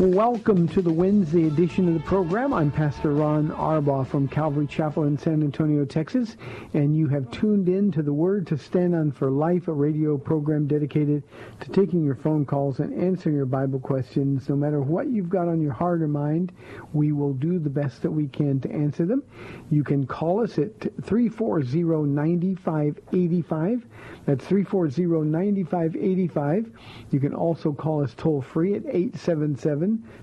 Welcome to the Wednesday edition of the program. I'm Pastor Ron Arbaugh from Calvary Chapel in San Antonio, Texas, and you have tuned in to the Word to Stand On for Life, a radio program dedicated to taking your phone calls and answering your Bible questions. No matter what you've got on your heart or mind, we will do the best that we can to answer them. You can call us at 340-9585. That's 340-9585. You can also call us toll free at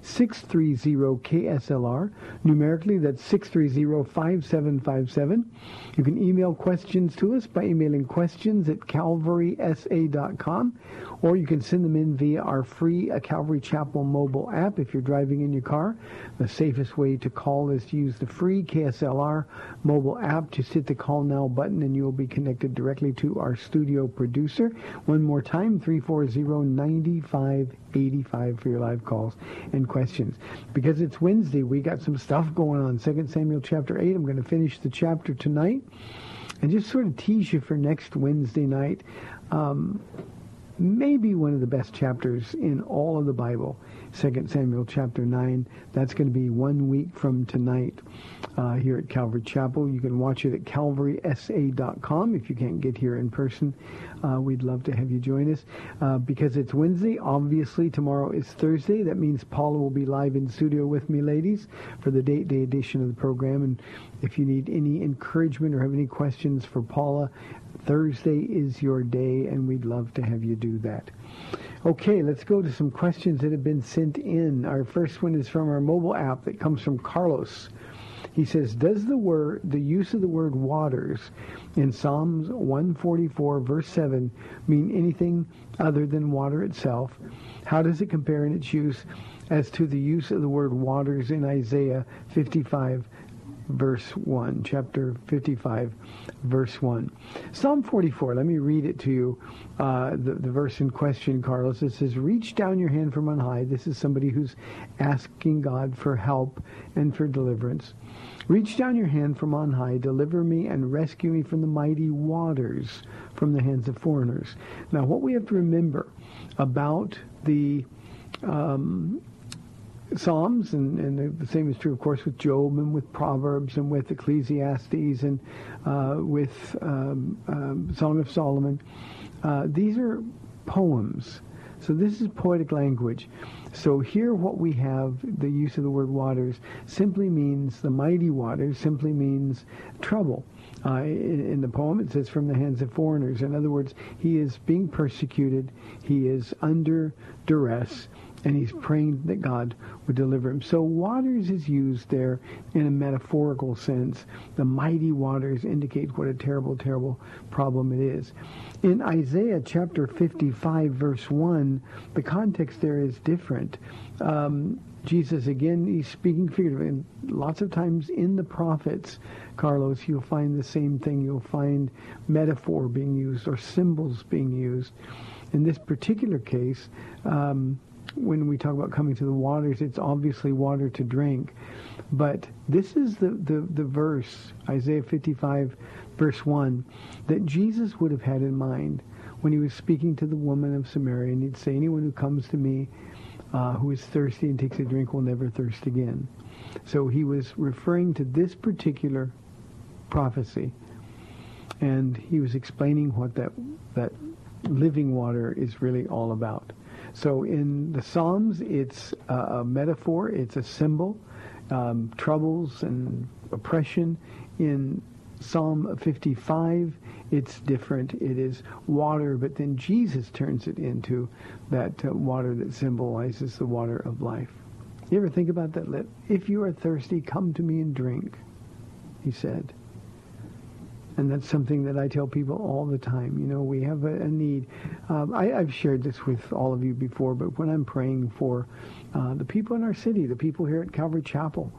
877-630-KSLR. Numerically, that's 630-5757. You can email questions to us by emailing questions at calvarysa.com, or you can send them in via our free uh, Calvary Chapel mobile app if you're driving in your car. The safest way to call is to use the free KSLR mobile app. Just hit the call now button and you will be connected directly to our studio producer. One more time, 340-9585 for your live calls and questions. Because it's Wednesday, we got some stuff going on. 2 Samuel chapter 8. I'm going to finish the chapter tonight and just sort of tease you for next Wednesday night. Um, maybe one of the best chapters in all of the Bible, 2 Samuel chapter 9. That's going to be one week from tonight uh, here at Calvary Chapel. You can watch it at calvarysa.com if you can't get here in person. Uh, we'd love to have you join us. Uh, because it's Wednesday, obviously tomorrow is Thursday. That means Paula will be live in studio with me, ladies, for the date day edition of the program. And if you need any encouragement or have any questions for Paula, Thursday is your day, and we'd love to have you do that. Okay, let's go to some questions that have been sent in. Our first one is from our mobile app that comes from Carlos. He says, does the word, the use of the word waters in Psalms 144 verse 7 mean anything other than water itself? How does it compare in its use as to the use of the word waters in Isaiah 55 verse 1, chapter 55, verse 1. Psalm 44, let me read it to you, uh, the, the verse in question, Carlos. It says, reach down your hand from on high. This is somebody who's asking God for help and for deliverance. Reach down your hand from on high, deliver me and rescue me from the mighty waters, from the hands of foreigners. Now, what we have to remember about the um, Psalms, and, and, the same is true, of course, with Job and with Proverbs and with Ecclesiastes and uh, with um, um, Song of Solomon. Uh, these are poems. So this is poetic language. So here what we have, the use of the word waters, simply means, the mighty waters simply means trouble. Uh, in, in, the poem, it says, from the hands of foreigners. In other words, he is being persecuted. He is under duress and he's praying that God would deliver him. So waters is used there in a metaphorical sense. The mighty waters indicate what a terrible, terrible problem it is. In Isaiah chapter 55, verse 1, the context there is different. Um, Jesus, again, he's speaking figuratively. And lots of times in the prophets, Carlos, you'll find the same thing. You'll find metaphor being used or symbols being used. In this particular case, um, when we talk about coming to the waters, it's obviously water to drink. But this is the, the, the verse, Isaiah 55, verse 1, that Jesus would have had in mind when he was speaking to the woman of Samaria. And he'd say, anyone who comes to me uh, who is thirsty and takes a drink will never thirst again. So he was referring to this particular prophecy. And he was explaining what that, that living water is really all about. So in the Psalms, it's a, metaphor, it's a symbol. Um, troubles and oppression. In Psalm 55, it's different. It is water, but then Jesus turns it into that uh, water that symbolizes the water of life. You ever think about that? If you are thirsty, come to me and drink, he said. And that's something that I tell people all the time. You know, we have a, a need. Um, I, have shared this with all of you before, but when I'm praying for uh, the people in our city, the people here at Calvary Chapel,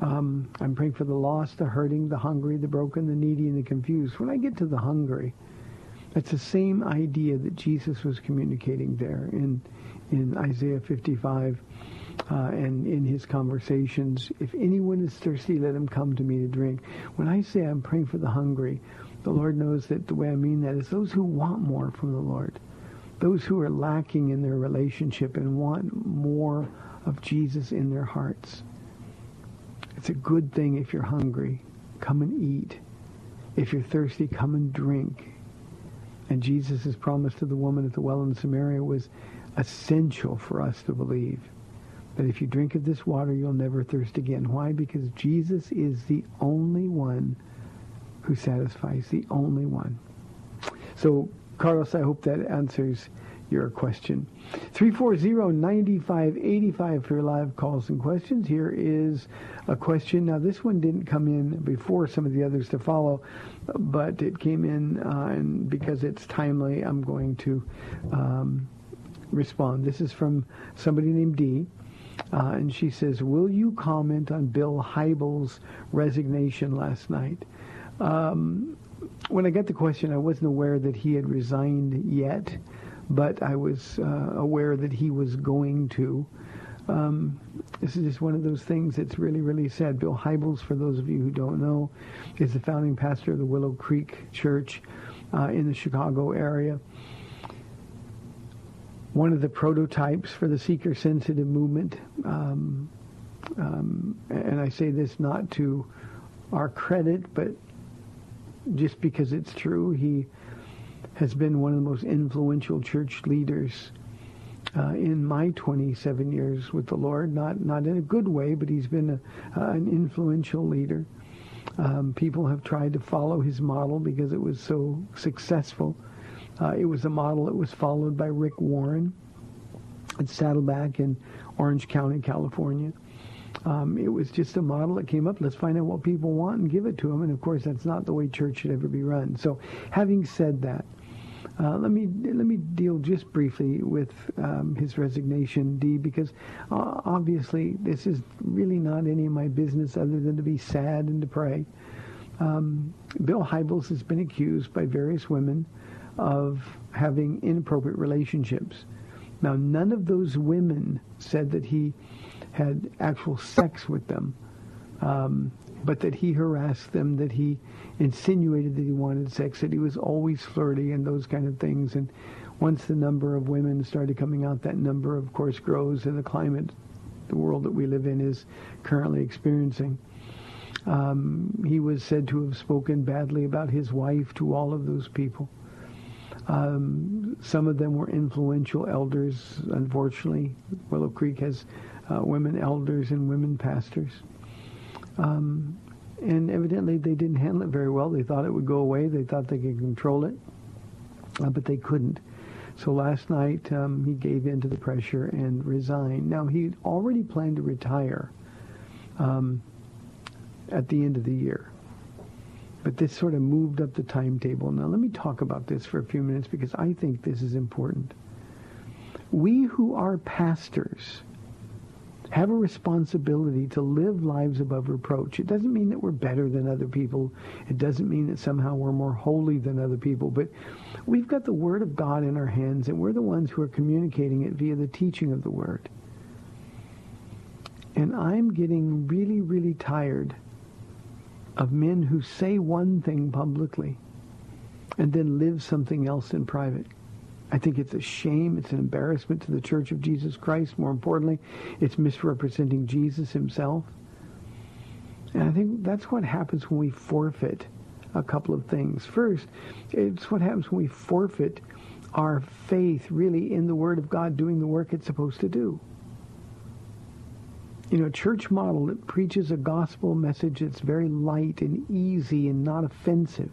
um, I'm praying for the lost, the hurting, the hungry, the broken, the needy, and the confused. When I get to the hungry, that's the same idea that Jesus was communicating there in in Isaiah 55 uh, and in his conversations. If anyone is thirsty, let him come to me to drink. When I say I'm praying for the hungry, the Lord knows that the way I mean that is those who want more from the Lord, those who are lacking in their relationship and want more of Jesus in their hearts. It's a good thing if you're hungry. Come and eat. If you're thirsty, come and drink. And Jesus' promise to the woman at the well in Samaria was essential for us to believe that if you drink of this water, you'll never thirst again. Why? Because Jesus is the only one who satisfies, the only one. So, Carlos, I hope that answers your question. 340-9585 for your live calls and questions. Here is a question. Now, this one didn't come in before some of the others to follow, but it came in, uh, and because it's timely, I'm going to um, respond. This is from somebody named Dee. Uh, and she says, will you comment on Bill Hybels' resignation last night? Um, when I got the question, I wasn't aware that he had resigned yet, but I was uh, aware that he was going to. Um, this is just one of those things that's really, really sad. Bill Hybels, for those of you who don't know, is the founding pastor of the Willow Creek Church uh, in the Chicago area one of the prototypes for the seeker-sensitive movement. Um, um, and I say this not to our credit, but just because it's true. He has been one of the most influential church leaders uh, in my 27 years with the Lord. Not not in a good way, but he's been a, uh, an influential leader. Um, people have tried to follow his model because it was so successful. Uh, it was a model that was followed by Rick Warren at Saddleback in Orange County, California. Um, it was just a model that came up. Let's find out what people want and give it to them. And of course, that's not the way church should ever be run. So, having said that, uh, let me let me deal just briefly with um, his resignation, Dee, because uh, obviously this is really not any of my business other than to be sad and to pray. Um, Bill Hybels has been accused by various women of having inappropriate relationships. Now, none of those women said that he had actual sex with them, um, but that he harassed them, that he insinuated that he wanted sex, that he was always flirty and those kind of things. And once the number of women started coming out, that number, of course, grows in the climate the world that we live in is currently experiencing. Um, he was said to have spoken badly about his wife to all of those people. Um, some of them were influential elders. Unfortunately, Willow Creek has uh, women elders and women pastors. Um, and evidently they didn't handle it very well. They thought it would go away. They thought they could control it, uh, but they couldn't. So last night um, he gave in to the pressure and resigned. Now he already planned to retire um, at the end of the year. But this sort of moved up the timetable. Now let me talk about this for a few minutes because I think this is important. We who are pastors have a responsibility to live lives above reproach. It doesn't mean that we're better than other people. It doesn't mean that somehow we're more holy than other people. But we've got the Word of God in our hands, and we're the ones who are communicating it via the teaching of the Word. And I'm getting really, really tired of men who say one thing publicly and then live something else in private. I think it's a shame. It's an embarrassment to the Church of Jesus Christ. More importantly, it's misrepresenting Jesus himself. And I think that's what happens when we forfeit a couple of things. First, it's what happens when we forfeit our faith really in the Word of God doing the work it's supposed to do. You know, church model that preaches a gospel message that's very light and easy and not offensive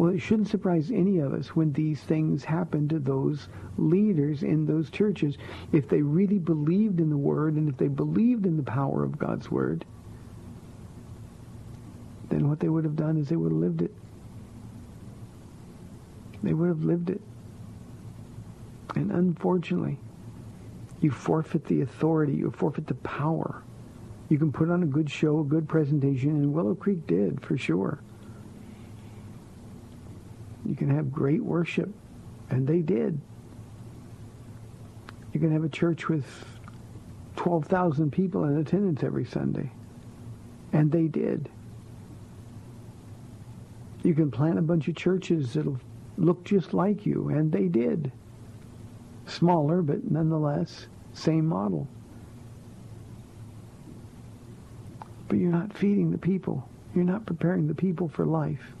well, it shouldn't surprise any of us when these things happen to those leaders in those churches. If they really believed in the Word and if they believed in the power of God's Word, then what they would have done is they would have lived it. They would have lived it. And unfortunately, you forfeit the authority, you forfeit the power. You can put on a good show, a good presentation, and Willow Creek did, for sure. You can have great worship, and they did. You can have a church with 12,000 people in attendance every Sunday, and they did. You can plant a bunch of churches that'll look just like you, and they did. Smaller, but nonetheless, same model. But you're not feeding the people. You're not preparing the people for life.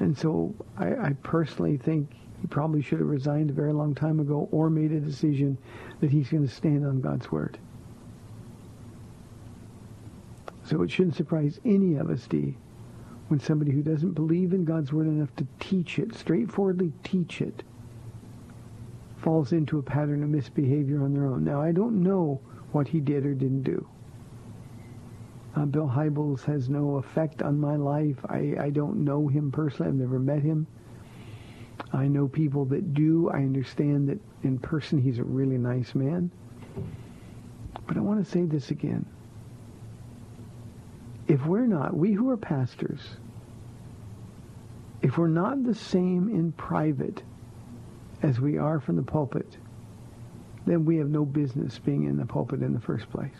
And so I, I personally think he probably should have resigned a very long time ago or made a decision that he's going to stand on God's word. So it shouldn't surprise any of us, Dee, when somebody who doesn't believe in God's word enough to teach it, straightforwardly teach it, falls into a pattern of misbehavior on their own. Now, I don't know what he did or didn't do. Uh, Bill Hybels has no effect on my life. I, I don't know him personally. I've never met him. I know people that do. I understand that in person he's a really nice man. But I want to say this again. If we're not, we who are pastors, if we're not the same in private as we are from the pulpit, then we have no business being in the pulpit in the first place.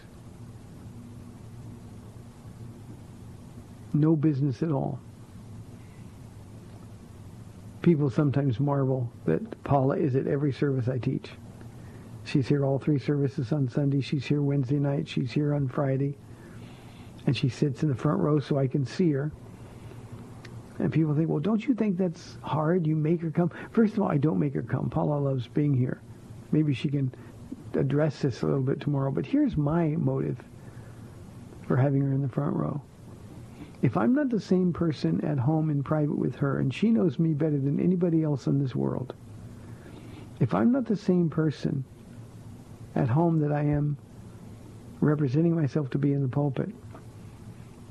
No business at all. People sometimes marvel that Paula is at every service I teach. She's here all three services on Sunday. She's here Wednesday night. She's here on Friday. And she sits in the front row so I can see her. And people think, well, don't you think that's hard? You make her come. First of all, I don't make her come. Paula loves being here. Maybe she can address this a little bit tomorrow. But here's my motive for having her in the front row. If I'm not the same person at home in private with her, and she knows me better than anybody else in this world, if I'm not the same person at home that I am representing myself to be in the pulpit,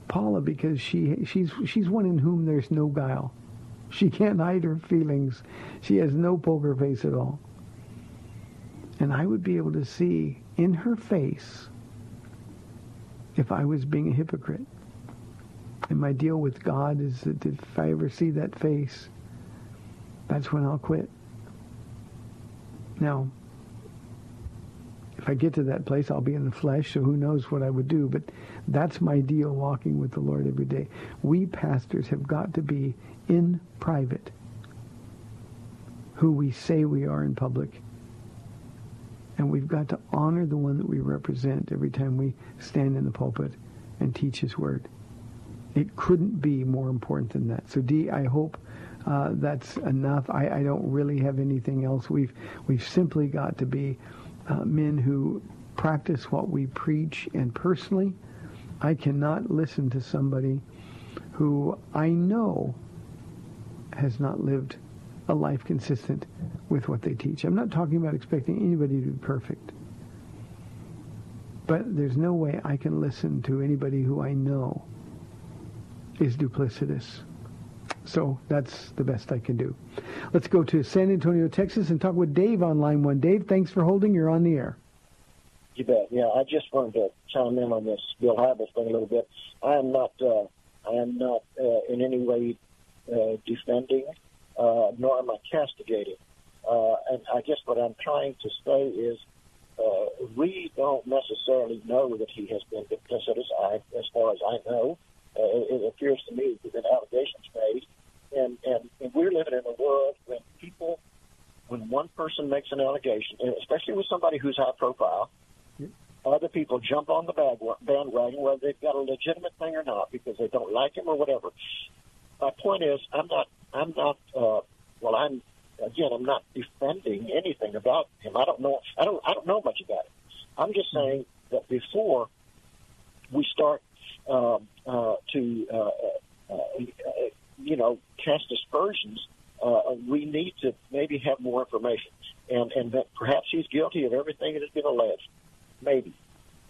Paula, because she she's she's one in whom there's no guile. She can't hide her feelings. She has no poker face at all. And I would be able to see in her face if I was being a hypocrite. And my deal with God is that if I ever see that face, that's when I'll quit. Now, I get to that place, I'll be in the flesh, so who knows what I would do. But that's my deal walking with the Lord every day. We pastors have got to be in private who we say we are in public. And we've got to honor the one that we represent every time we stand in the pulpit and teach his word. It couldn't be more important than that. So, Dee, I hope uh, that's enough. I, I, don't really have anything else. We've we've simply got to be uh, men who practice what we preach. And personally, I cannot listen to somebody who I know has not lived a life consistent with what they teach. I'm not talking about expecting anybody to be perfect. But there's no way I can listen to anybody who I know is duplicitous. So that's the best I can do. Let's go to San Antonio, Texas, and talk with Dave on line one. Dave, thanks for holding. You're on the air. You bet. Yeah, I just wanted to chime in on this Bill Hybels thing a little bit. I am not, uh, I am not uh, in any way uh, defending, uh, nor am I castigating. Uh, and I guess what I'm trying to say is, uh, we don't necessarily know that he has been complicit, as I, as far as I know. Uh, it, it appears to me that allegations made, and, and and we're living in a world when people, when one person makes an allegation, and especially with somebody who's high profile, other people jump on the bandwagon, whether they've got a legitimate thing or not, because they don't like him or whatever. My point is, I'm not, I'm not, uh, well, I'm, again, I'm not defending anything about him. I don't know, I don't, I don't know much about him. I'm just saying that before we start um, uh, to, uh, uh, uh, you know, cast aspersions, uh, we need to maybe have more information, and and that perhaps he's guilty of everything that has been alleged maybe.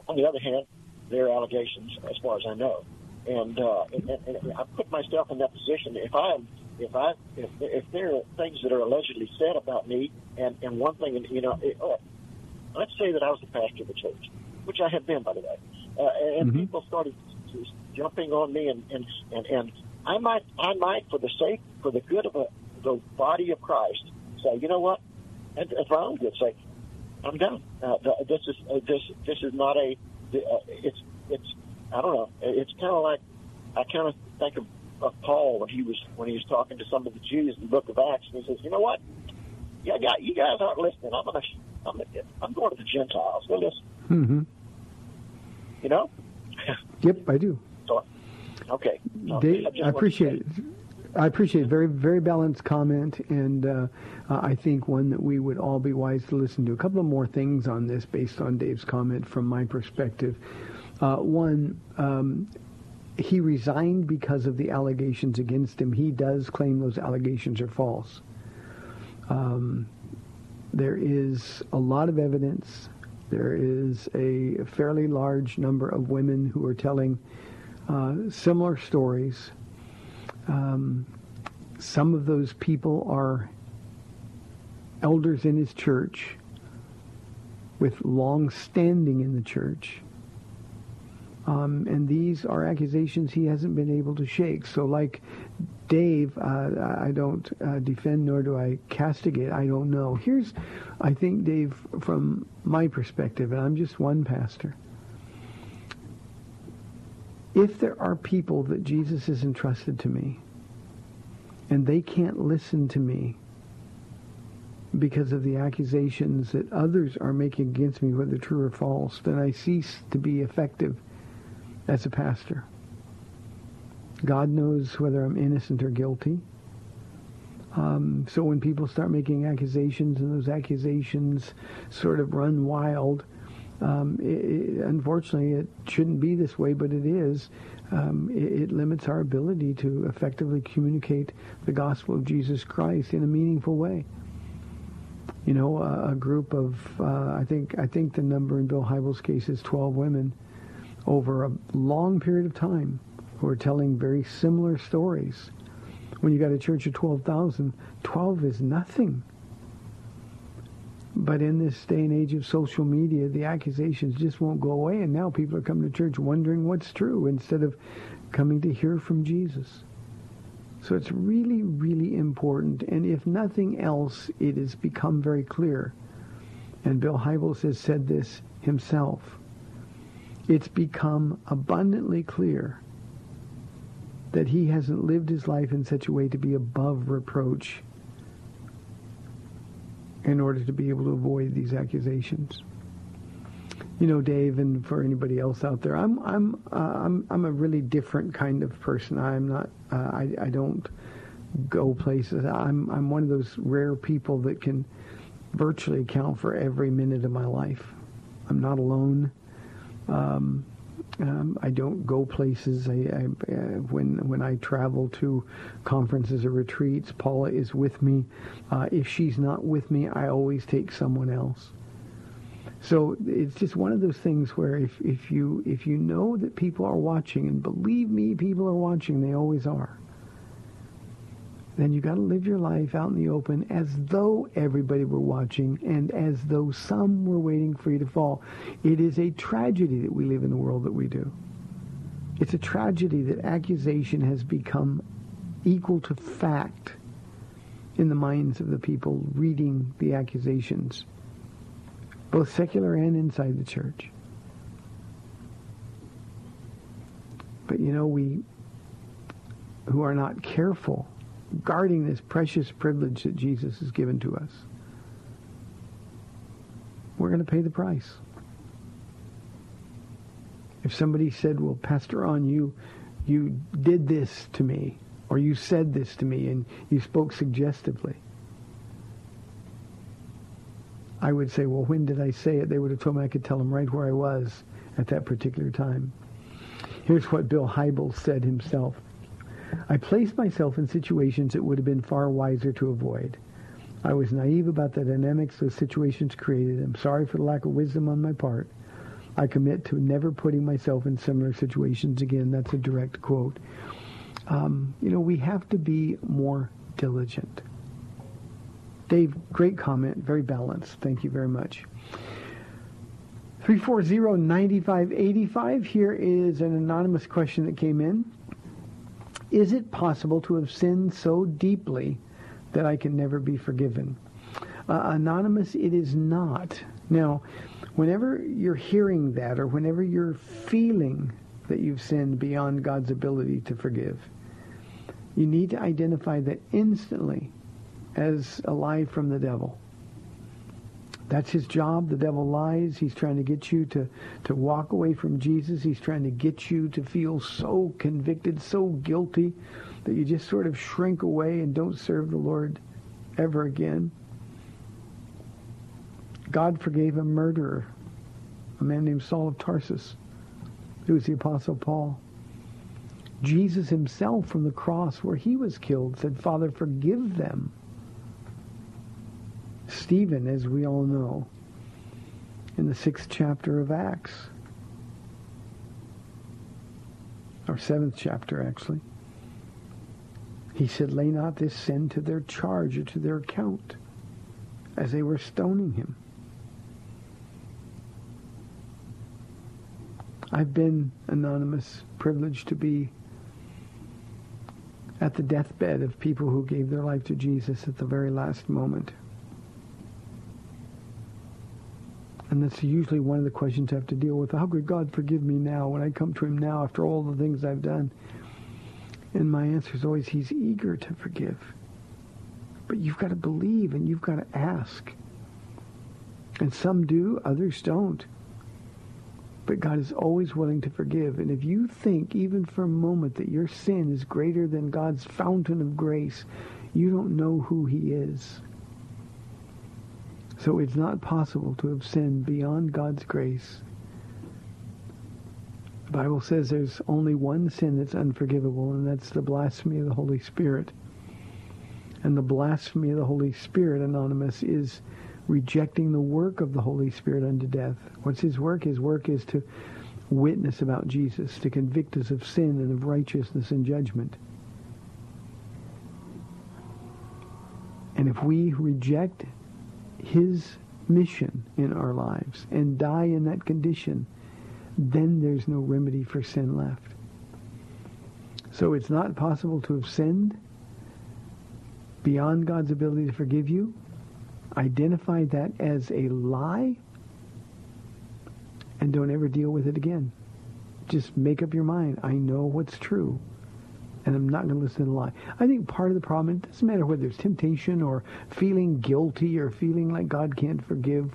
On the other hand, there are allegations, as far as I know, and, uh, and, and, and I put myself in that position. If I am, if I, if, if there are things that are allegedly said about me, and and one thing, you know, it, uh, let's say that I was the pastor of the church, which I have been, by the way, uh, and Mhm. people started jumping on me, and and and and I might, I might, for the sake, for the good of a, the body of Christ, say, you know what, and, and for my own good sake, I'm done. Uh, th- this is uh, this this is not a. Uh, it's it's I don't know. It's kind of like I kind of think of, of Paul when he was when he was talking to some of the Jews in the Book of Acts, and he says, "You know what? Yeah, yeah you guys aren't listening. I'm gonna I'm, gonna, I'm going to the Gentiles. Well, listen, hmm you know. Yep, I do. So, okay. Just I appreciate it. I appreciate it. Very, very balanced comment, and uh, I think one that we would all be wise to listen to. A couple of more things on this based on Dave's comment from my perspective. Uh, one, um, he resigned because of the allegations against him. He does claim those allegations are false. Um, there is a lot of evidence. There is a fairly large number of women who are telling uh, similar stories. Um, some of those people are elders in his church with long standing in the church. Um, and these are accusations he hasn't been able to shake. So, like Dave, uh, I don't uh, defend nor do I castigate. I don't know. Here's, I think, Dave, from my perspective, and I'm just one pastor. If there are people that Jesus has entrusted to me, and they can't listen to me because of the accusations that others are making against me, whether true or false, then I cease to be effective as a pastor. God knows whether I'm innocent or guilty. Um, so when people start making accusations and those accusations sort of run wild, um, it, it, unfortunately, it shouldn't be this way, but it is. Um, it, it limits our ability to effectively communicate the gospel of Jesus Christ in a meaningful way. You know, a, a group of uh, I think I think the number in Bill Hybels' case is 12 women over a long period of time who are telling very similar stories. When you got a church of 12,000, 12 is nothing. But in this day and age of social media, the accusations just won't go away, and now people are coming to church wondering what's true instead of coming to hear from Jesus. So it's really, really important, and if nothing else, it has become very clear. And Bill Hybels has said this himself. It's become abundantly clear that he hasn't lived his life in such a way to be above reproach in order to be able to avoid these accusations. You know, Dave, and for anybody else out there, I'm I'm uh, I'm I'm a really different kind of person. I'm not. Uh, I I don't go places. I'm I'm one of those rare people that can virtually account for every minute of my life. I'm not alone. Um, um, I don't go places. I, I, uh, when when I travel to conferences or retreats, Paula is with me. Uh, if she's not with me, I always take someone else. So it's just one of those things where if, if you if you know that people are watching, and believe me, people are watching, they always are. Then you got to live your life out in the open as though everybody were watching and as though some were waiting for you to fall. It is a tragedy that we live in the world that we do. It's a tragedy that accusation has become equal to fact in the minds of the people reading the accusations, both secular and inside the church. But you know, we who are not careful guarding this precious privilege that Jesus has given to us, we're going to pay the price. If somebody said, well, Pastor Ron, you, you did this to me, or you said this to me, and you spoke suggestively, I would say, well, when did I say it? They would have told me I could tell them right where I was at that particular time. Here's what Bill Hybels said himself. I placed myself in situations that would have been far wiser to avoid. I was naive about the dynamics those situations created. I'm sorry for the lack of wisdom on my part. I commit to never putting myself in similar situations again. That's a direct quote. Um, you know, we have to be more diligent. Dave, great comment, very balanced. Thank you very much. 340-9585. Here is an anonymous question that came in. Is it possible to have sinned so deeply that I can never be forgiven? Uh, anonymous, it is not. Now, whenever you're hearing that or whenever you're feeling that you've sinned beyond God's ability to forgive, you need to identify that instantly as a lie from the devil. That's his job. The devil lies. He's trying to get you to, to walk away from Jesus. He's trying to get you to feel so convicted, so guilty, that you just sort of shrink away and don't serve the Lord ever again. God forgave a murderer, a man named Saul of Tarsus. It was the Apostle Paul. Jesus himself from the cross where he was killed said, Father, forgive them Stephen, as we all know, in the sixth chapter of Acts, or seventh chapter actually, he said, lay not this sin to their charge or to their account, as they were stoning him. I've been anonymous, privileged to be at the deathbed of people who gave their life to Jesus at the very last moment. And that's usually one of the questions I have to deal with. How could God forgive me now when I come to him now after all the things I've done? And my answer is always, he's eager to forgive. But you've got to believe and you've got to ask. And some do, others don't. But God is always willing to forgive. And if you think, even for a moment, that your sin is greater than God's fountain of grace, you don't know who he is. So it's not possible to have sinned beyond God's grace. The Bible says there's only one sin that's unforgivable, and that's the blasphemy of the Holy Spirit. And the blasphemy of the Holy Spirit, Anonymous, is rejecting the work of the Holy Spirit unto death. What's his work? His work is to witness about Jesus, to convict us of sin and of righteousness and judgment. And if we reject his mission in our lives and die in that condition, then there's no remedy for sin left. So it's not possible to have sinned beyond God's ability to forgive you. Identify that as a lie and don't ever deal with it again. Just make up your mind. I know what's true and I'm not going to listen to the lie. I think part of the problem, it doesn't matter whether it's temptation or feeling guilty or feeling like God can't forgive.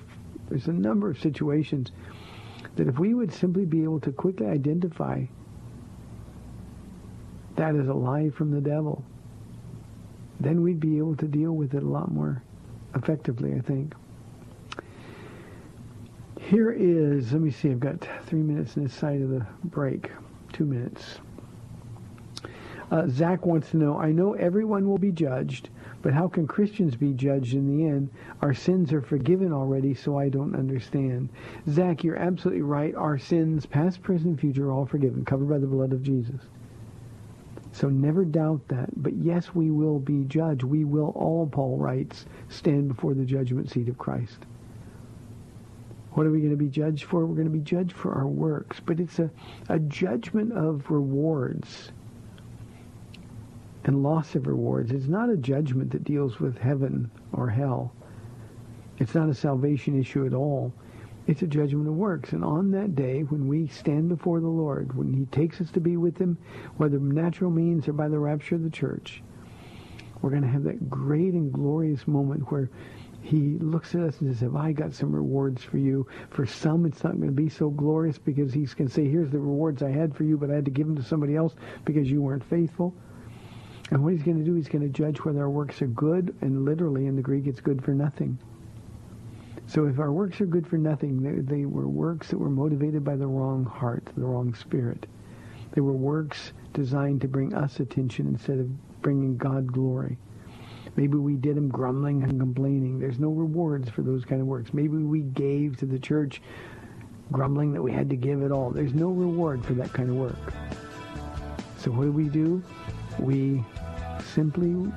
There's a number of situations that if we would simply be able to quickly identify that as a lie from the devil, then we'd be able to deal with it a lot more effectively, I think. Here is, let me see, I've got three minutes in this side of the break, two minutes. Uh, Zach wants to know, I know everyone will be judged, but how can Christians be judged in the end? Our sins are forgiven already, so I don't understand. Zach, you're absolutely right. Our sins, past, present, future, are all forgiven, covered by the blood of Jesus. So never doubt that. But yes, we will be judged. We will all, Paul writes, stand before the judgment seat of Christ. What are we going to be judged for? We're going to be judged for our works. But it's a, a judgment of rewards and loss of rewards. It's not a judgment that deals with heaven or hell. It's not a salvation issue at all. It's a judgment of works. And on that day, when we stand before the Lord, when he takes us to be with him, whether natural means or by the rapture of the church, we're going to have that great and glorious moment where he looks at us and says, have I got some rewards for you? For some, it's not going to be so glorious because he's going to say, here's the rewards I had for you, but I had to give them to somebody else because you weren't faithful. And what he's going to do, he's going to judge whether our works are good, and literally in the Greek, it's good for nothing. So if our works are good for nothing, they, they were works that were motivated by the wrong heart, the wrong spirit. They were works designed to bring us attention instead of bringing God glory. Maybe we did them grumbling and complaining. There's no rewards for those kind of works. Maybe we gave to the church grumbling that we had to give it all. There's no reward for that kind of work. So what do we do? We simply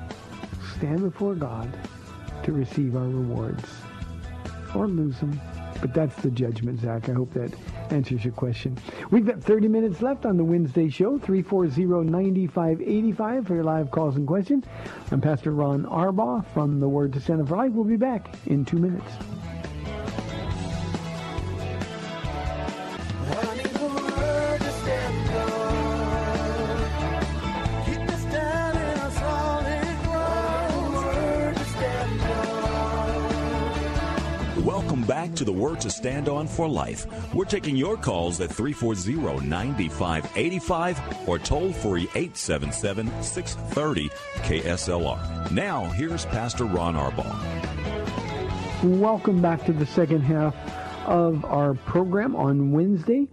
stand before God to receive our rewards or lose them. But that's the judgment, Zach. I hope that answers your question. We've got 30 minutes left on the Wednesday show, 340-9585 for your live calls and questions. I'm Pastor Ron Arbaugh from the Word to Stand for Life. We'll be back in two minutes. Back to the Word to Stand On for Life. We're taking your calls at 340-9585 or toll free 877-630 KSLR. Now, here's Pastor Ron Arbaugh. Welcome back to the second half of our program on Wednesday.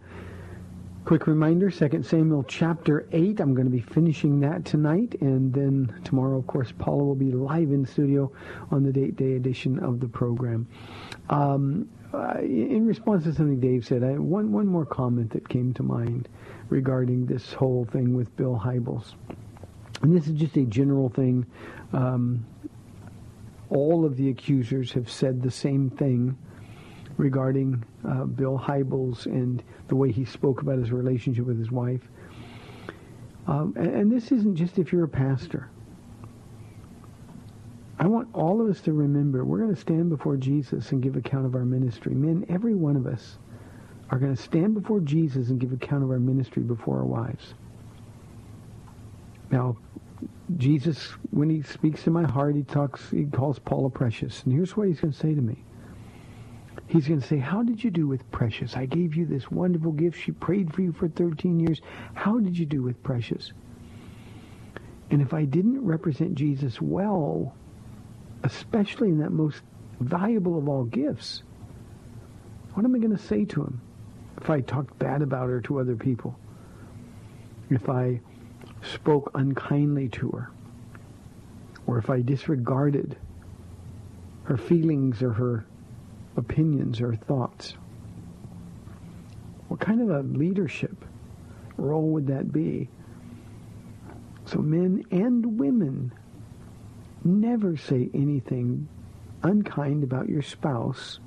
Quick reminder, 2 Samuel chapter 8. I'm going to be finishing that tonight. And then tomorrow, of course, Paula will be live in studio on the date day edition of the program. Um, in response to something Dave said, I, one, one more comment that came to mind regarding this whole thing with Bill Hybels. And this is just a general thing. Um, all of the accusers have said the same thing regarding uh, Bill Hybels and the way he spoke about his relationship with his wife. Um, and, and this isn't just if you're a pastor. I want all of us to remember we're going to stand before Jesus and give account of our ministry. Men, every one of us are going to stand before Jesus and give account of our ministry before our wives. Now, Jesus, when he speaks to my heart, he talks, he calls Paula precious. And here's what he's going to say to me. He's going to say, how did you do with Precious? I gave you this wonderful gift. She prayed for you for 13 years. How did you do with Precious? And if I didn't represent Jesus well, especially in that most valuable of all gifts, what am I going to say to him if I talked bad about her to other people? If I spoke unkindly to her? Or if I disregarded her feelings or her opinions or thoughts? What kind of a leadership role would that be? So men and women never say anything unkind about your spouse.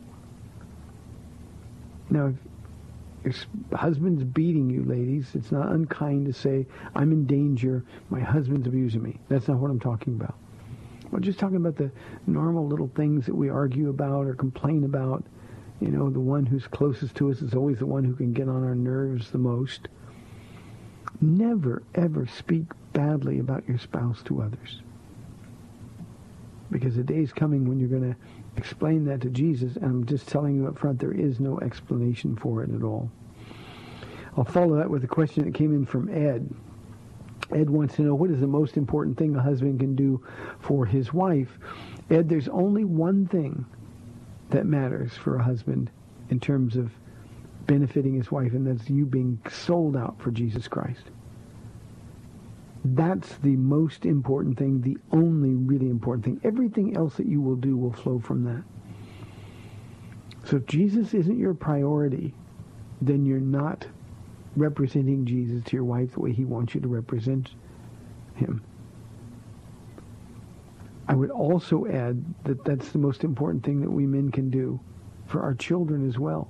Now, if your husband's beating you, ladies, it's not unkind to say, I'm in danger, my husband's abusing me. That's not what I'm talking about. We're just talking about the normal little things that we argue about or complain about. You know, the one who's closest to us is always the one who can get on our nerves the most. Never, ever speak badly about your spouse to others. Because the day is coming when you're going to explain that to Jesus, and I'm just telling you up front, there is no explanation for it at all. I'll follow that with a question that came in from Ed. Ed wants to know what is the most important thing a husband can do for his wife. Ed, there's only one thing that matters for a husband in terms of benefiting his wife, and that's you being sold out for Jesus Christ. That's the most important thing, the only really important thing. Everything else that you will do will flow from that. So if Jesus isn't your priority, then you're not representing Jesus to your wife the way he wants you to represent him. I would also add that that's the most important thing that we men can do for our children as well.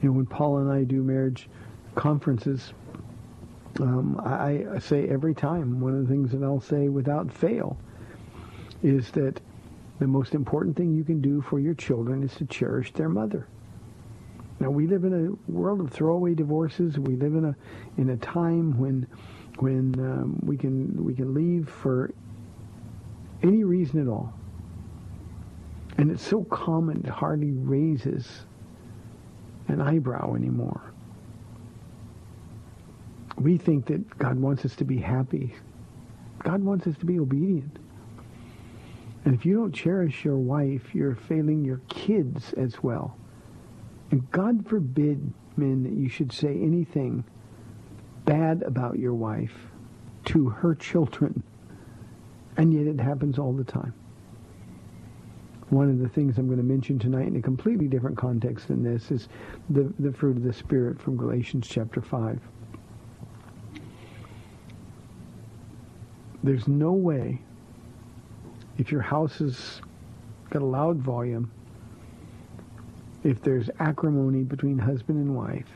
You know, when Paul and I do marriage conferences, um, I, I say every time, one of the things that I'll say without fail is that the most important thing you can do for your children is to cherish their mother. Now we live in a world of throwaway divorces. We live in a in a time when when um, we can we can leave for any reason at all. And it's so common it hardly raises an eyebrow anymore. We think that God wants us to be happy. God wants us to be obedient. And if you don't cherish your wife, you're failing your kids as well. And God forbid, men, that you should say anything bad about your wife to her children. And yet it happens all the time. One of the things I'm going to mention tonight in a completely different context than this is the, the fruit of the Spirit from Galatians chapter 5. There's no way, if your house has got a loud volume, if there's acrimony between husband and wife,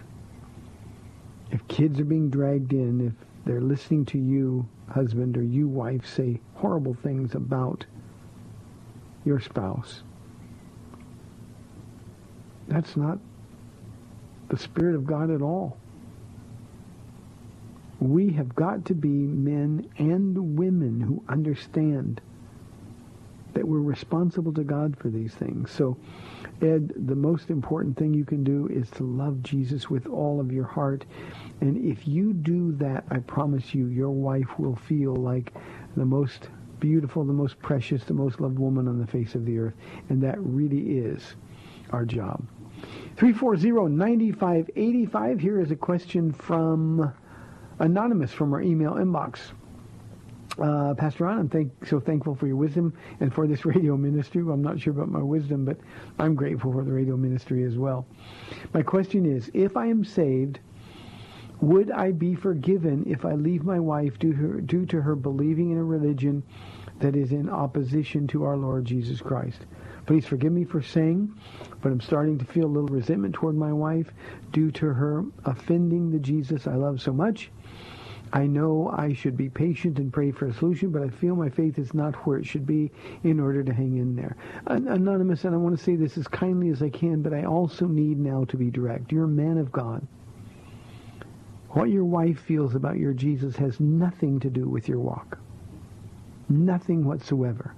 if kids are being dragged in, if they're listening to you, husband, or you, wife, say horrible things about your spouse, that's not the Spirit of God at all. We have got to be men and women who understand that we're responsible to God for these things. So, Ed, the most important thing you can do is to love Jesus with all of your heart. And if you do that, I promise you, your wife will feel like the most beautiful, the most precious, the most loved woman on the face of the earth. And that really is our job. 340-9585. Here is a question from Anonymous from our email inbox. Uh, Pastor Ron, I'm thank, so thankful for your wisdom and for this radio ministry. Well, I'm not sure about my wisdom, but I'm grateful for the radio ministry as well. My question is, if I am saved, would I be forgiven if I leave my wife due her, due to her believing in a religion that is in opposition to our Lord Jesus Christ? Please forgive me for saying, but I'm starting to feel a little resentment toward my wife due to her offending the Jesus I love so much. I know I should be patient and pray for a solution, but I feel my faith is not where it should be in order to hang in there. Anonymous, and I want to say this as kindly as I can, but I also need now to be direct. You're a man of God. What your wife feels about your Jesus has nothing to do with your walk. Nothing whatsoever.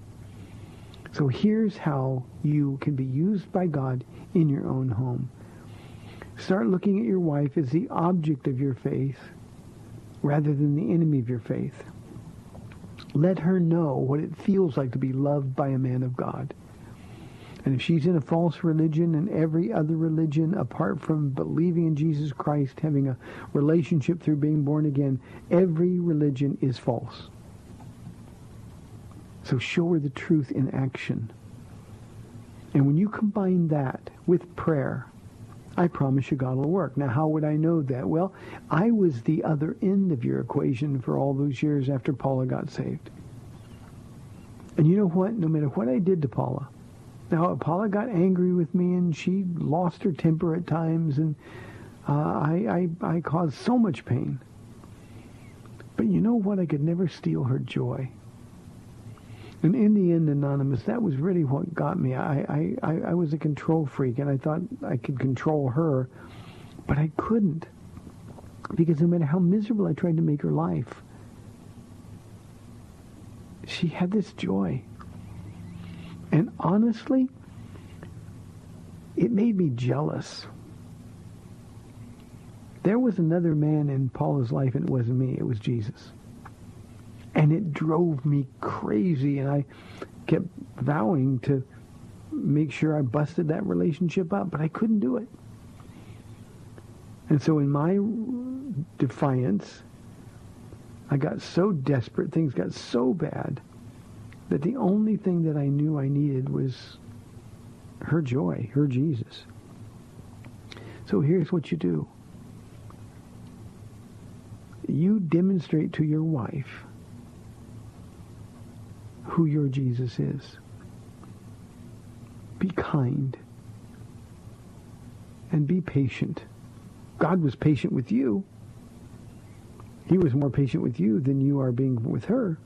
So here's how you can be used by God in your own home. Start looking at your wife as the object of your faith rather than the enemy of your faith. Let her know what it feels like to be loved by a man of God. And if she's in a false religion and every other religion apart from believing in Jesus Christ, having a relationship through being born again, every religion is false. So show her the truth in action. And when you combine that with prayer, I promise you God will work. Now, how would I know that? Well, I was the other end of your equation for all those years after Paula got saved. And you know what? No matter what I did to Paula, now Paula got angry with me and she lost her temper at times and uh, I, I, I caused so much pain. But you know what? I could never steal her joy. And in the end, Anonymous, that was really what got me. I, I, I was a control freak, and I thought I could control her, but I couldn't. Because no matter how miserable I tried to make her life, she had this joy. And honestly, it made me jealous. There was another man in Paula's life, and it wasn't me. It was Jesus. And it drove me crazy, and I kept vowing to make sure I busted that relationship up, but I couldn't do it. And so in my defiance, I got so desperate, things got so bad, that the only thing that I knew I needed was her joy, her Jesus. So here's what you do. you demonstrate to your wife who your Jesus is. Be kind and be patient. God was patient with you. He was more patient with you than you are being with her.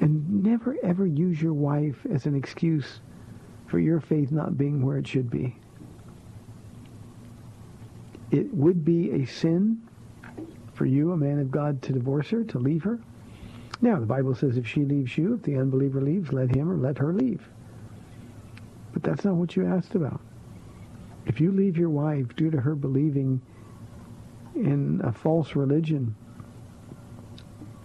And never ever use your wife as an excuse for your faith not being where it should be. It would be a sin for you, a man of God, to divorce her, to leave her. Now, the Bible says if she leaves you, if the unbeliever leaves, let him or let her leave. But that's not what you asked about. If you leave your wife due to her believing in a false religion,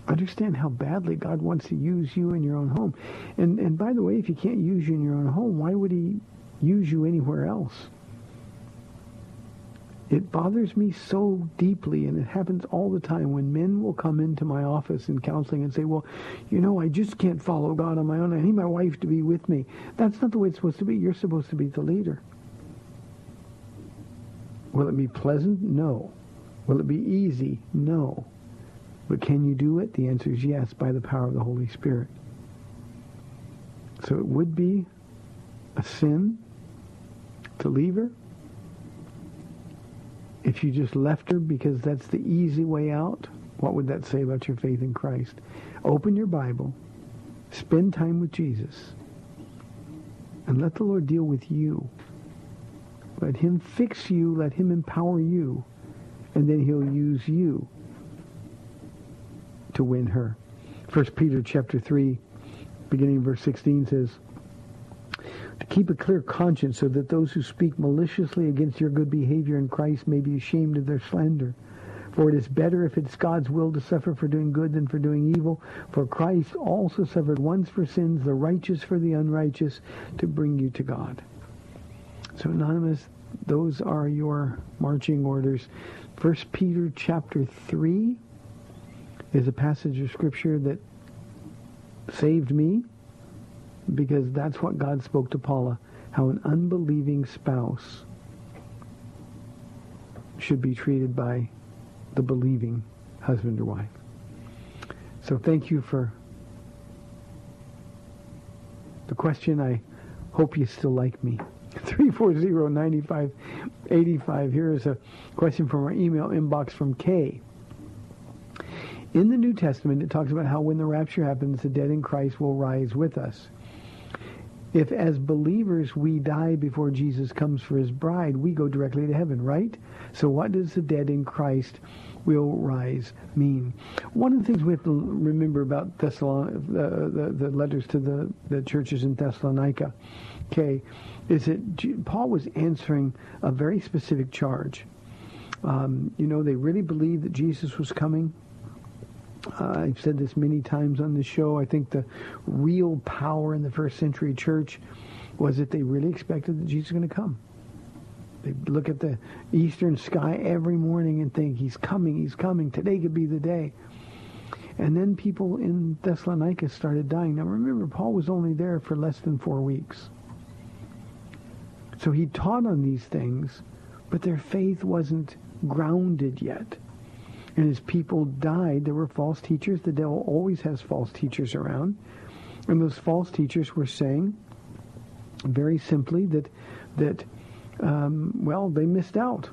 understand how badly God wants to use you in your own home. And and by the way, if he can't use you in your own home, why would he use you anywhere else? It bothers me so deeply, and it happens all the time when men will come into my office in counseling and say, well, you know, I just can't follow God on my own. I need my wife to be with me. That's not the way it's supposed to be. You're supposed to be the leader. Will it be pleasant? No. Will it be easy? No. But can you do it? The answer is yes, by the power of the Holy Spirit. So it would be a sin to leave her if you just left her because that's the easy way out, what would that say about your faith in Christ? Open your Bible, spend time with Jesus, and let the Lord deal with you. Let him fix you, let him empower you, and then he'll use you to win her. First Peter chapter 3, beginning verse 16 says, keep a clear conscience so that those who speak maliciously against your good behavior in Christ may be ashamed of their slander. For it is better if it's God's will to suffer for doing good than for doing evil. For Christ also suffered once for sins, the righteous for the unrighteous, to bring you to God. So Anonymous, those are your marching orders. First Peter chapter 3 is a passage of scripture that saved me because that's what God spoke to Paula, how an unbelieving spouse should be treated by the believing husband or wife. So thank you for the question. I hope you still like me. 340-9585. Here is a question from our email inbox from Kay. In the New Testament, it talks about how when the rapture happens, the dead in Christ will rise with us. If as believers we die before Jesus comes for his bride, we go directly to heaven, right? So what does the dead in Christ will rise mean? One of the things we have to remember about Thessalon- uh, the, the letters to the, the churches in Thessalonica, okay, is that Paul was answering a very specific charge. Um, you know, they really believed that Jesus was coming. Uh, I've said this many times on the show. I think the real power in the first century church was that they really expected that Jesus was going to come. They look at the eastern sky every morning and think, he's coming, he's coming. Today could be the day. And then people in Thessalonica started dying. Now remember, Paul was only there for less than four weeks. So he taught on these things, but their faith wasn't grounded yet. And as people died, there were false teachers. The devil always has false teachers around. And those false teachers were saying, very simply, that, that um, well, they missed out.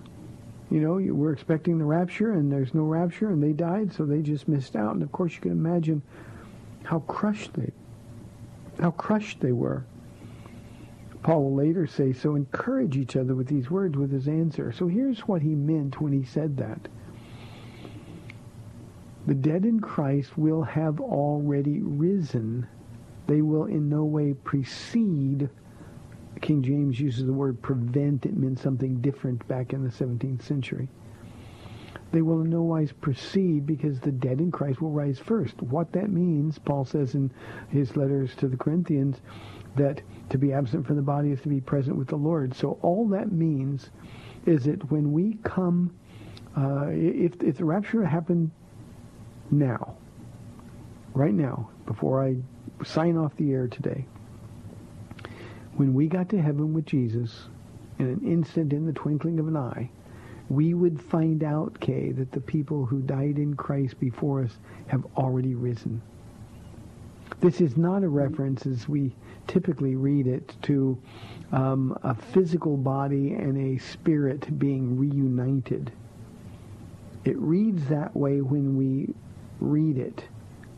You know, we're expecting the rapture, and there's no rapture, and they died, so they just missed out. And of course, you can imagine how crushed they, how crushed they were. Paul will later say, so encourage each other with these words with his answer. So here's what he meant when he said that. The dead in Christ will have already risen. They will in no way precede. King James uses the word prevent. It meant something different back in the 17th century. They will in no wise precede because the dead in Christ will rise first. What that means, Paul says in his letters to the Corinthians, that to be absent from the body is to be present with the Lord. So all that means is that when we come, uh, if, if the rapture happened now, right now, before I sign off the air today, when we got to heaven with Jesus in an instant, in the twinkling of an eye, we would find out, Kay, that the people who died in Christ before us have already risen. This is not a reference, as we typically read it, to um, a physical body and a spirit being reunited. It reads that way when we read it.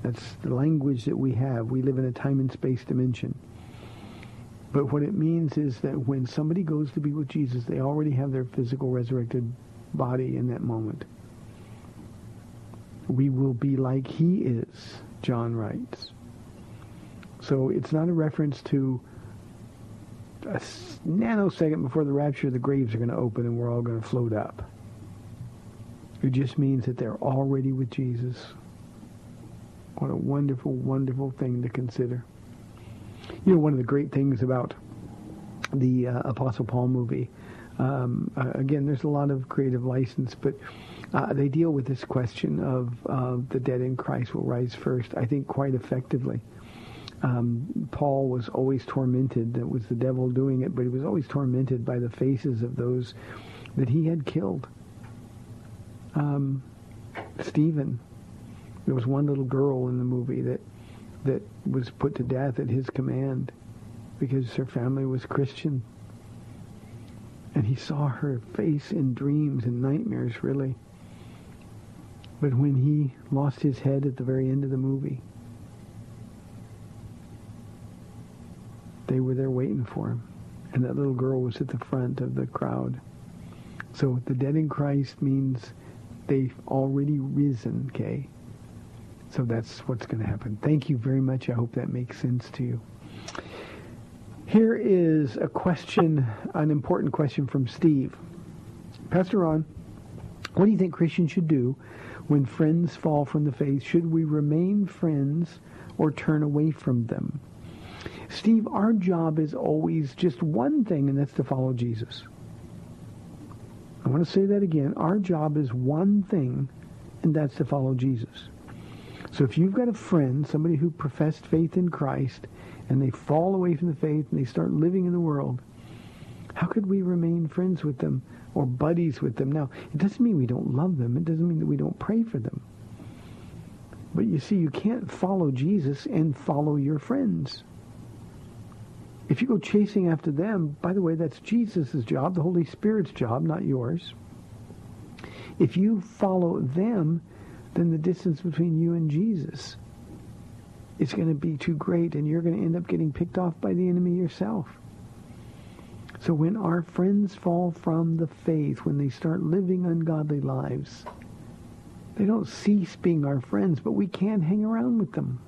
That's the language that we have. We live in a time and space dimension. But what it means is that when somebody goes to be with Jesus, they already have their physical resurrected body in that moment. We will be like he is, John writes. So it's not a reference to a nanosecond before the rapture, the graves are going to open and we're all going to float up. It just means that they're already with Jesus. What a wonderful, wonderful thing to consider. You know, one of the great things about the uh, Apostle Paul movie, um, uh, again, there's a lot of creative license, but uh, they deal with this question of the dead in Christ will rise first, I think, quite effectively. Um, Paul was always tormented. That was the devil doing it, but he was always tormented by the faces of those that he had killed. Um, Stephen. There was one little girl in the movie that that was put to death at his command because her family was Christian. And he saw her face in dreams and nightmares, really. But when he lost his head at the very end of the movie, they were there waiting for him. And that little girl was at the front of the crowd. So the dead in Christ means they've already risen, okay? So that's what's going to happen. Thank you very much. I hope that makes sense to you. Here is a question, an important question from Steve. Pastor Ron, what do you think Christians should do when friends fall from the faith? Should we remain friends or turn away from them? Steve, our job is always just one thing, and that's to follow Jesus. I want to say that again. Our job is one thing, and that's to follow Jesus. So if you've got a friend, somebody who professed faith in Christ, and they fall away from the faith and they start living in the world, how could we remain friends with them or buddies with them? Now, it doesn't mean we don't love them. It doesn't mean that we don't pray for them. But you see, you can't follow Jesus and follow your friends. If you go chasing after them, by the way, that's Jesus' job, the Holy Spirit's job, not yours. If you follow them, then the distance between you and Jesus is going to be too great and you're going to end up getting picked off by the enemy yourself. So when our friends fall from the faith, when they start living ungodly lives, they don't cease being our friends, but we can't hang around with them.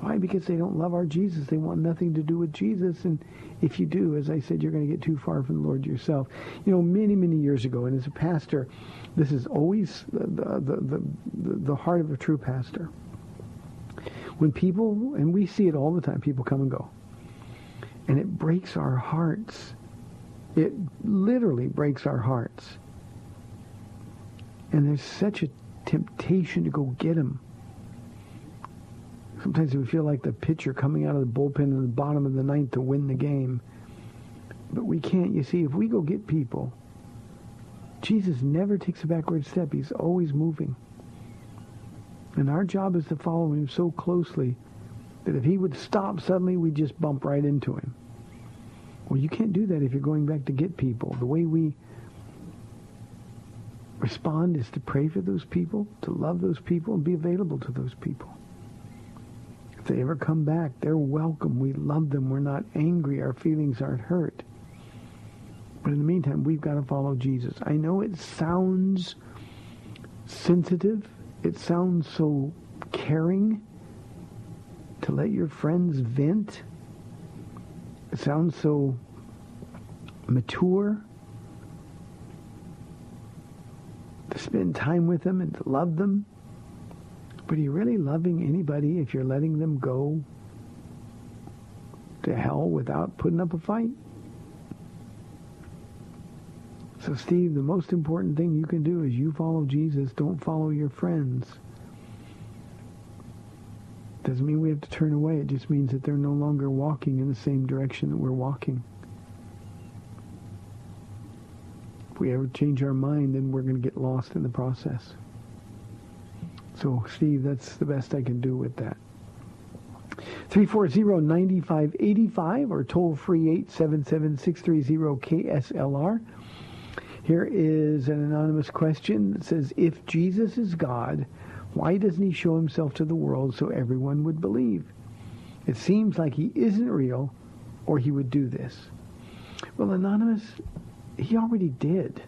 Why? Because they don't love our Jesus. They want nothing to do with Jesus. And if you do, as I said, you're going to get too far from the Lord yourself. You know, many, many years ago, and as a pastor, this is always the, the, the, the heart of a true pastor. When people, and we see it all the time, people come and go. And it breaks our hearts. It literally breaks our hearts. And there's such a temptation to go get them. Sometimes we feel like the pitcher coming out of the bullpen in the bottom of the ninth to win the game. But we can't. You see, if we go get people, Jesus never takes a backward step. He's always moving. And our job is to follow him so closely that if he would stop suddenly, we'd just bump right into him. Well, you can't do that if you're going back to get people. The way we respond is to pray for those people, to love those people, and be available to those people. If they ever come back, they're welcome. We love them. We're not angry. Our feelings aren't hurt. But in the meantime, we've got to follow Jesus. I know it sounds sensitive. It sounds so caring to let your friends vent. It sounds so mature to spend time with them and to love them. But are you really loving anybody if you're letting them go to hell without putting up a fight? So, Steve, the most important thing you can do is you follow Jesus. Don't follow your friends. Doesn't mean we have to turn away. It just means that they're no longer walking in the same direction that we're walking. If we ever change our mind, then we're going to get lost in the process. So, Steve, that's the best I can do with that. 340-9585 or toll free 877-630-KSLR. Here is an anonymous question that says, if Jesus is God, why doesn't he show himself to the world so everyone would believe? It seems like he isn't real or he would do this. Well, Anonymous, he already did.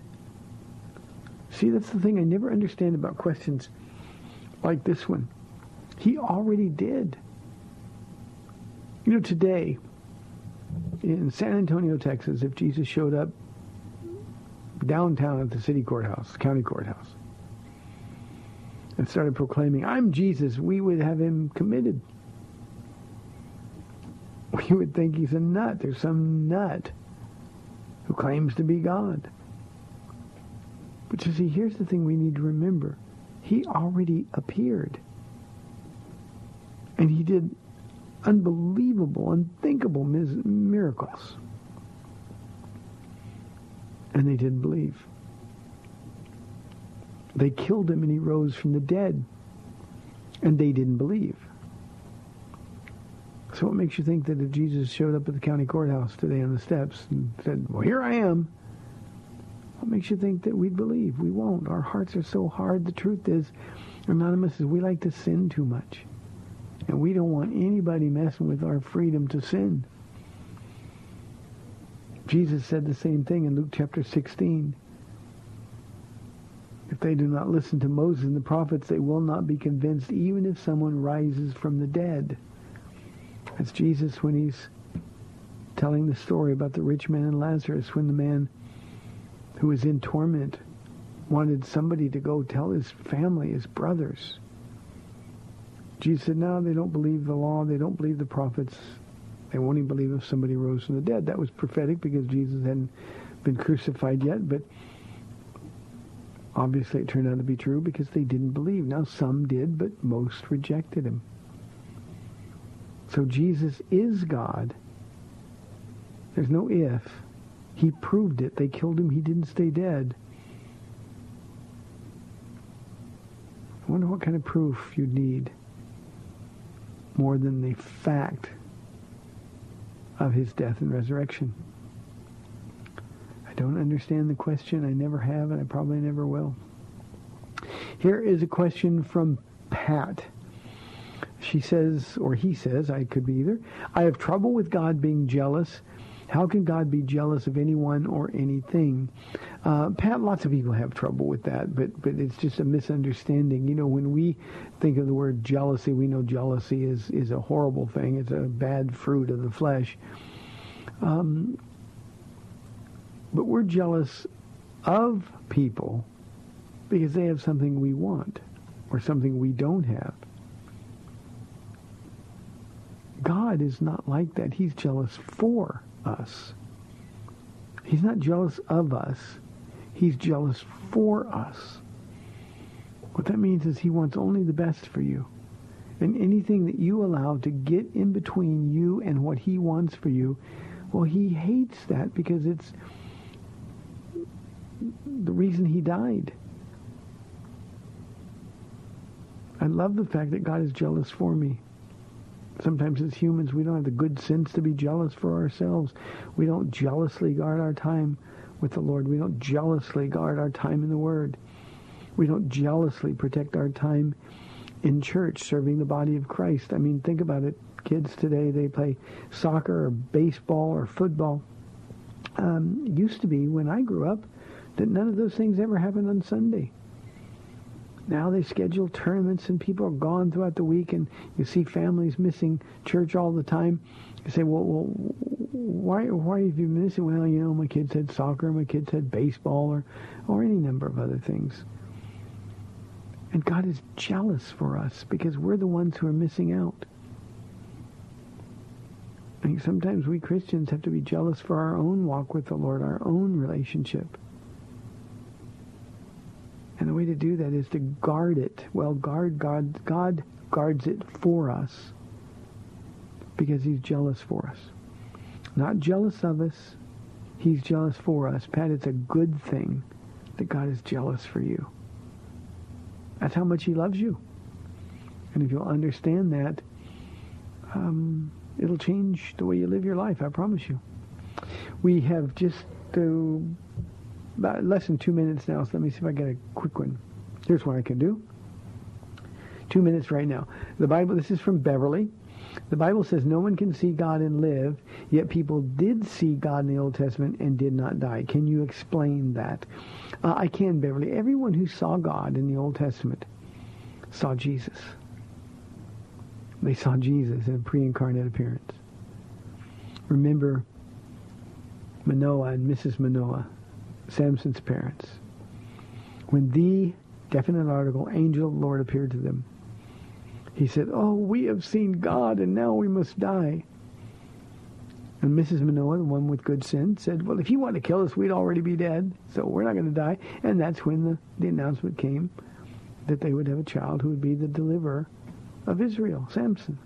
See, that's the thing I never understand about questions like this one. He already did. You know, today in San Antonio, Texas, if Jesus showed up downtown at the city courthouse, county courthouse, and started proclaiming, I'm Jesus, we would have him committed. We would think he's a nut. There's some nut who claims to be God. But you see, here's the thing we need to remember. He already appeared. And he did unbelievable, unthinkable miracles. And they didn't believe. They killed him and he rose from the dead. And they didn't believe. So what makes you think that if Jesus showed up at the county courthouse today on the steps and said, well, here I am, what makes you think that we'd believe? We won't. Our hearts are so hard. The truth is, Anonymous, is we like to sin too much. And we don't want anybody messing with our freedom to sin. Jesus said the same thing in Luke chapter 16. If they do not listen to Moses and the prophets, they will not be convinced even if someone rises from the dead. That's Jesus when he's telling the story about the rich man and Lazarus when the man who was in torment wanted somebody to go tell his family, his brothers. Jesus said, no, they don't believe the law. They don't believe the prophets. They won't even believe if somebody rose from the dead. That was prophetic because Jesus hadn't been crucified yet, but obviously it turned out to be true because they didn't believe. Now some did, but most rejected him. So Jesus is God. There's no if. He proved it. They killed him. He didn't stay dead. I wonder what kind of proof you'd need more than the fact of his death and resurrection. I don't understand the question. I never have, and I probably never will. Here is a question from Pat. She says, or he says, I could be either. I have trouble with God being jealous. How can God be jealous of anyone or anything? Uh, Pat, lots of people have trouble with that, but but it's just a misunderstanding. You know, when we think of the word jealousy, we know jealousy is is a horrible thing. It's a bad fruit of the flesh. Um, but we're jealous of people because they have something we want or something we don't have. God is not like that. He's jealous for us. He's not jealous of us. He's jealous for us. What that means is he wants only the best for you. And anything that you allow to get in between you and what he wants for you, well, he hates that because it's the reason he died. I love the fact that God is jealous for me. Sometimes as humans, we don't have the good sense to be jealous for ourselves. We don't jealously guard our time with the Lord. We don't jealously guard our time in the Word. We don't jealously protect our time in church serving the body of Christ. I mean, think about it. Kids today, they play soccer or baseball or football. Um, used to be, when I grew up, that none of those things ever happened on Sunday. Now they schedule tournaments and people are gone throughout the week and you see families missing church all the time. You say, well, well why, why have you missing? Well, you know, my kids had soccer, my kids had baseball or, or any number of other things. And God is jealous for us because we're the ones who are missing out. I think sometimes we Christians have to be jealous for our own walk with the Lord, our own relationship. And the way to do that is to guard it. Well, guard God. God guards it for us because he's jealous for us. Not jealous of us. He's jealous for us. Pat, it's a good thing that God is jealous for you. That's how much he loves you. And if you'll understand that, um, it'll change the way you live your life, I promise you. We have just uh, about less than two minutes now, so let me see if I get a quick one. Here's what I can do. Two minutes right now. The Bible, this is from Beverly. The Bible says no one can see God and live, yet people did see God in the Old Testament and did not die. Can you explain that? Uh, I can, Beverly. Everyone who saw God in the Old Testament saw Jesus. They saw Jesus in a pre-incarnate appearance. Remember Manoah and Mrs. Manoah, Samson's parents. When the definite article, angel of the Lord appeared to them, he said, Oh, we have seen God and now we must die. And Mrs. Manoah, the one with good sense, said, Well, if you want to kill us, we'd already be dead, so we're not going to die. And that's when the, the announcement came that they would have a child who would be the deliverer of Israel, Samson.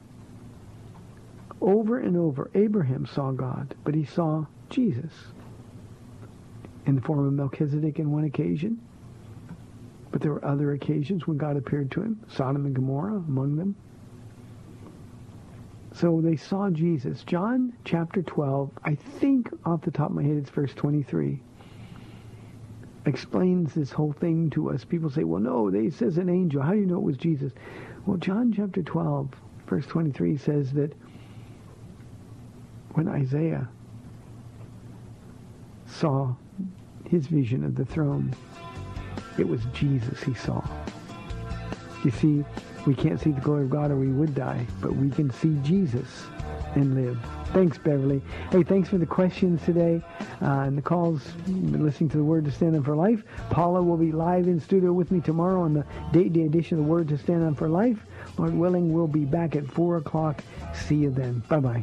Over and over, Abraham saw God, but he saw Jesus in the form of Melchizedek in one occasion. But there were other occasions when God appeared to him, Sodom and Gomorrah among them. So they saw Jesus. John chapter 12, I think off the top of my head it's verse 23, explains this whole thing to us. People say, well, no, they says an angel. How do you know it was Jesus? Well, John chapter 12, verse 23 says that when Isaiah saw his vision of the throne, it was Jesus he saw. You see, we can't see the glory of God or we would die, but we can see Jesus and live. Thanks, Beverly. Hey, thanks for the questions today uh, and the calls. Been listening to the Word to Stand On for Life. Paula will be live in studio with me tomorrow on the date day edition of the Word to Stand On for Life. Lord willing, we'll be back at 4 o'clock. See you then. Bye-bye.